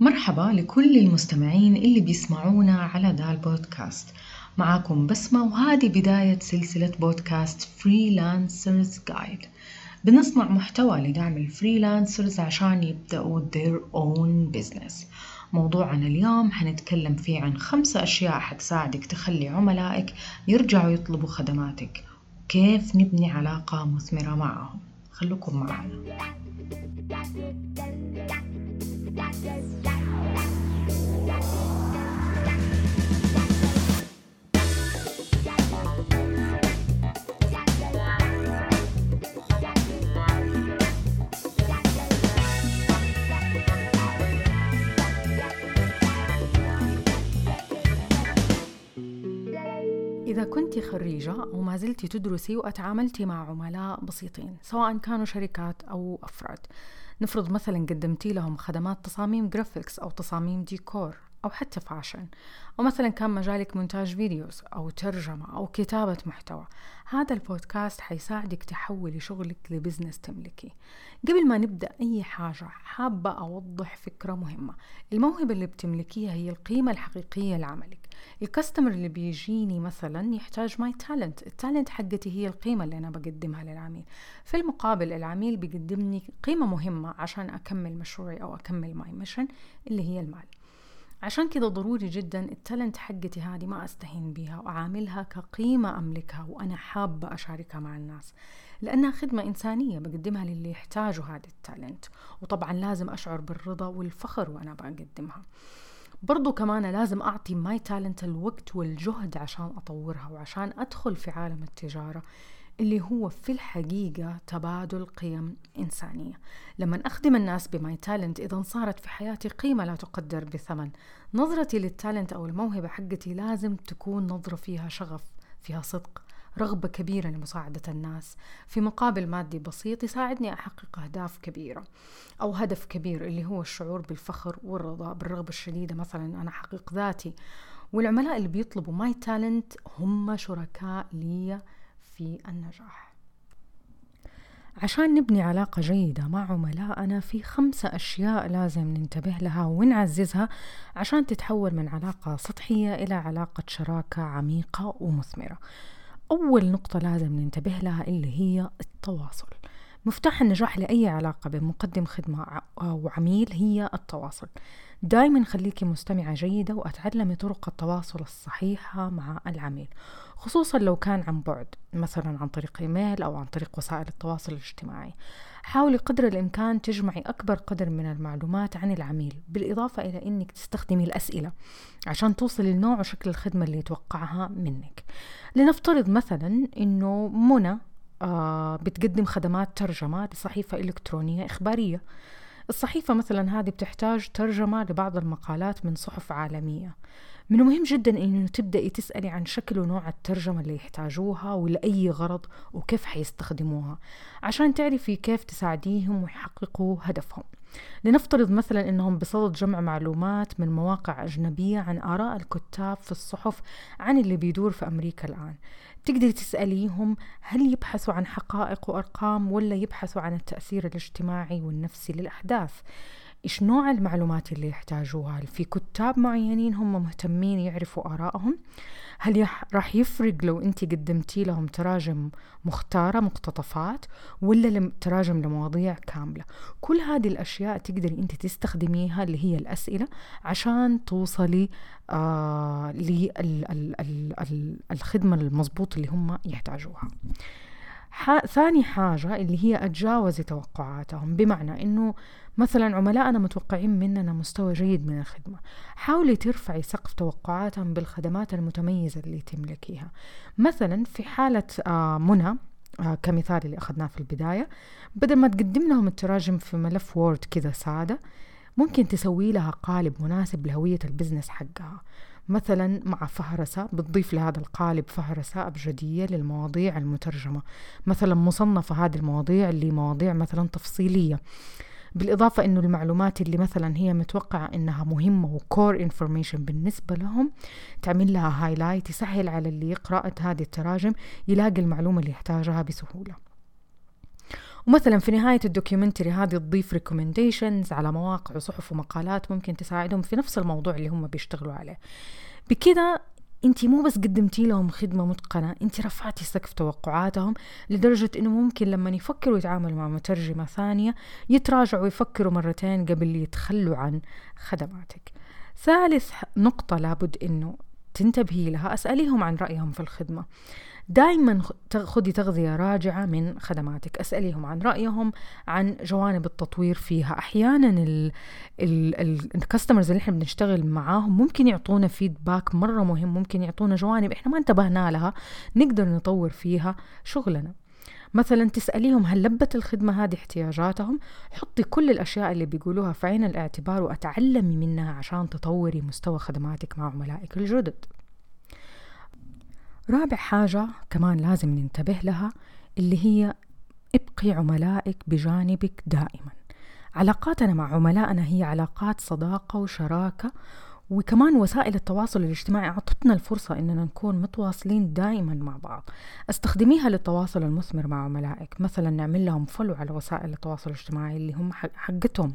مرحبا لكل المستمعين اللي بيسمعونا على ذا البودكاست معاكم بسمة وهذه بداية سلسلة بودكاست Freelancers Guide بنصنع محتوى لدعم ال freelancers عشان يبدأوا their own business. موضوعنا اليوم حنتكلم فيه عن خمسة أشياء حتساعدك تخلي عملائك يرجعوا يطلبوا خدماتك. كيف نبني علاقة مثمرة معهم؟ خلوكم معنا. إذا كنت خريجة أو ما زلت تدرسي وأتعاملتي مع عملاء بسيطين سواء كانوا شركات أو أفراد. نفرض مثلا قدمتي لهم خدمات تصاميم graphics أو تصاميم ديكور أو حتى fashion. أو مثلا كان مجالك مونتاج videos أو ترجمة أو كتابة محتوى. هذا البودكاست حيساعدك تحولي شغلك ل business تملكي. قبل ما نبدأ أي حاجة حابة أوضح فكرة مهمة. الموهبة اللي بتملكيها هي القيمة الحقيقية لعملك. ال customer اللي بيجيني مثلا يحتاج my talent ال talent حقتي هي القيمة اللي أنا بقدمها للعميل. في المقابل العميل بيقدمني قيمة مهمة عشان أكمل مشروعي أو أكمل my mission اللي هي المال. عشان كده ضروري جدا ال talent حقتي هذه ما أستهين بيها وأعاملها كقيمة أملكها وأنا حابة أشاركها مع الناس. لأنها خدمة إنسانية بقدمها للي يحتاجوا هذا ال talent وطبعا لازم أشعر بالرضا والفخر وأنا بقدمها. برضو كمان لازم أعطي my talent الوقت والجهد عشان أطورها وعشان أدخل في عالم التجارة. اللي هو في الحقيقة تبادل قيم إنسانية. لما أخدم الناس ب my talent إذا صارت في حياتي قيمة لا تقدر بثمن. نظرتي لل talent أو الموهبة حقتي لازم تكون نظرة فيها شغف فيها صدق رغبة كبيرة لمساعدة الناس. في مقابل مادي بسيط يساعدني أحقق أهداف كبيرة أو هدف كبير اللي هو الشعور بالفخر والرضا بالرغبة الشديدة مثلا أنا أحقق ذاتي. والعملاء اللي بيطلبوا ماي تالنت هم شركاء لي في النجاح. عشان نبني علاقة جيدة مع عملائنا في خمسة أشياء لازم ننتبه لها ونعززها عشان تتحول من علاقة سطحية إلى علاقة شراكة عميقة ومثمرة. أول نقطة لازم ننتبه لها اللي هي التواصل. مفتاح النجاح لأي علاقة بين مقدم خدمة وعميل هي التواصل. دايما خليكي مستمعة جيدة وأتعلمي طرق التواصل الصحيحة مع العميل خصوصا لو كان عن بعد مثلا عن طريق إيميل أو عن طريق وسائل التواصل الاجتماعي. حاولي قدر الإمكان تجمعي أكبر قدر من المعلومات عن العميل بالإضافة إلى أنك تستخدمي الأسئلة عشان توصلي لنوع وشكل الخدمة اللي يتوقعها منك. لنفترض مثلا أنه منى آه بتقدم خدمات ترجمة لصحيفة إلكترونية إخبارية. الصحيفة مثلا هذه بتحتاج ترجمة لبعض المقالات من صحف عالمية. من المهم جدا إنه تبدأي تسألي عن شكل ونوع الترجمة اللي يحتاجوها ولأي غرض وكيف حيستخدموها عشان تعرفي كيف تساعديهم ويحققوا هدفهم. لنفترض مثلا إنهم بصدد جمع معلومات من مواقع أجنبية عن آراء الكتاب في الصحف عن اللي بيدور في أمريكا الآن. تقدري تسأليهم هل يبحثوا عن حقائق وأرقام ولا يبحثوا عن التأثير الاجتماعي والنفسي للأحداث. إيش نوع المعلومات اللي يحتاجوها؟ هل في كتاب معينين هم مهتمين يعرفوا آرائهم؟ هل راح يفرق لو أنت قدمتي لهم تراجم مختارة مقتطفات ولا تراجم لمواضيع كاملة؟ كل هذه الأشياء تقدري أنت تستخدميها اللي هي الأسئلة عشان توصلي آه للخدمة المضبوط اللي هم يحتاجوها. ثاني حاجة اللي هي أتجاوزي توقعاتهم بمعنى أنه مثلا عملائنا متوقعين مننا مستوى جيد من الخدمة. حاولي ترفعي سقف توقعاتهم بالخدمات المتميزة اللي تملكيها. مثلا في حالة آه منى آه كمثال اللي أخذناه في البداية بدل ما تقدم لهم التراجم في ملف وورد كذا سادة ممكن تسوي لها قالب مناسب لهوية ال business حقها. مثلا مع فهرسة بتضيف لهذا القالب فهرسة أبجدية للمواضيع المترجمة. مثلا مصنفة هذه المواضيع لمواضيع مثلا تفصيلية. بالإضافة إنه المعلومات اللي مثلا هي متوقعة إنها مهمة و core information بالنسبة لهم تعمل لها highlight يسهل على اللي يقرأ هذه التراجم يلاقي المعلومة اللي يحتاجها بسهولة. ومثلا في نهاية ال documentary هذه تضيف recommendations على مواقع وصحف ومقالات ممكن تساعدهم في نفس الموضوع اللي هم بيشتغلوا عليه. بكذا انت مو بس قدمتي لهم خدمة متقنة انت رفعتي سقف توقعاتهم لدرجة إنه ممكن لما يفكروا يتعاملوا مع مترجمة ثانية يتراجعوا ويفكروا مرتين قبل يتخلوا عن خدماتك. ثالث نقطة لابد إنه تنتبهي لها أسأليهم عن رأيهم في الخدمة. دائما خذي تغذية راجعة من خدماتك. أسأليهم عن رأيهم عن جوانب التطوير فيها. أحيانا الكاستمرز اللي إحنا بنشتغل معاهم ممكن يعطونا فيدباك مرة مهم. ممكن يعطونا جوانب إحنا ما انتبهنا لها نقدر نطور فيها شغلنا. مثلا تسأليهم هل لبت الخدمة هذه احتياجاتهم؟ حطي كل الأشياء اللي بيقولوها في عين الاعتبار وأتعلمي منها عشان تطوري مستوى خدماتك مع عملائك الجدد. رابع حاجة كمان لازم ننتبه لها اللي هي ابقي عملائك بجانبك دائما. علاقاتنا مع عملائنا هي علاقات صداقة وشراكة وكمان وسائل التواصل الاجتماعي أعطتنا الفرصة إننا نكون متواصلين دائما مع بعض. استخدميها للتواصل المثمر مع عملائك. مثلا نعمل لهم فولو على وسائل التواصل الاجتماعي اللي هم حقتهم.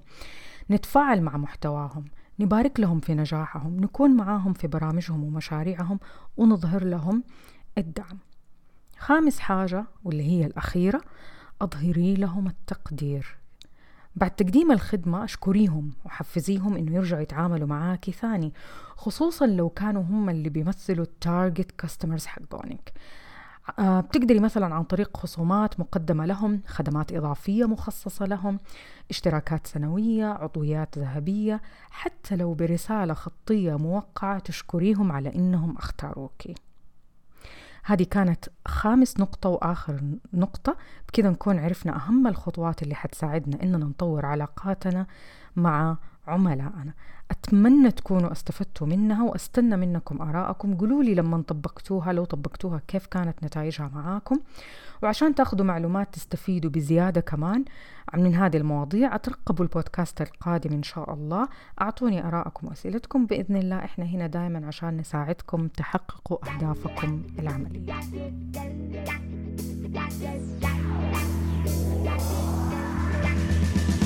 نتفاعل مع محتواهم. نبارك لهم في نجاحهم نكون معاهم في برامجهم ومشاريعهم ونظهر لهم الدعم. خامس حاجة واللي هي الأخيرة أظهري لهم التقدير. بعد تقديم الخدمة أشكريهم وحفزيهم إنه يرجعوا يتعاملوا معاكي ثاني خصوصا لو كانوا هم اللي بيمثلوا التارجت كاستمرز حقونك. بتقدري مثلا عن طريق خصومات مقدمة لهم خدمات إضافية مخصصة لهم اشتراكات سنوية عضويات ذهبية حتى لو برسالة خطية موقعة تشكريهم على إنهم اختاروكي هذه كانت خامس نقطة وآخر نقطة. بكذا نكون عرفنا أهم الخطوات اللي حتساعدنا إننا نطور علاقاتنا مع عملائنا أتمنى تكونوا استفدتوا منها وأستنى منكم آراءكم. قولوا لي لما طبقتوها لو طبقتوها كيف كانت نتائجها معاكم. وعشان تاخذوا معلومات تستفيدوا بزيادة كمان من هذه المواضيع أترقبوا البودكاست القادم إن شاء الله. أعطوني آراءكم وأسئلتكم. بإذن الله إحنا هنا دائما عشان نساعدكم تحققوا أهدافكم العملية.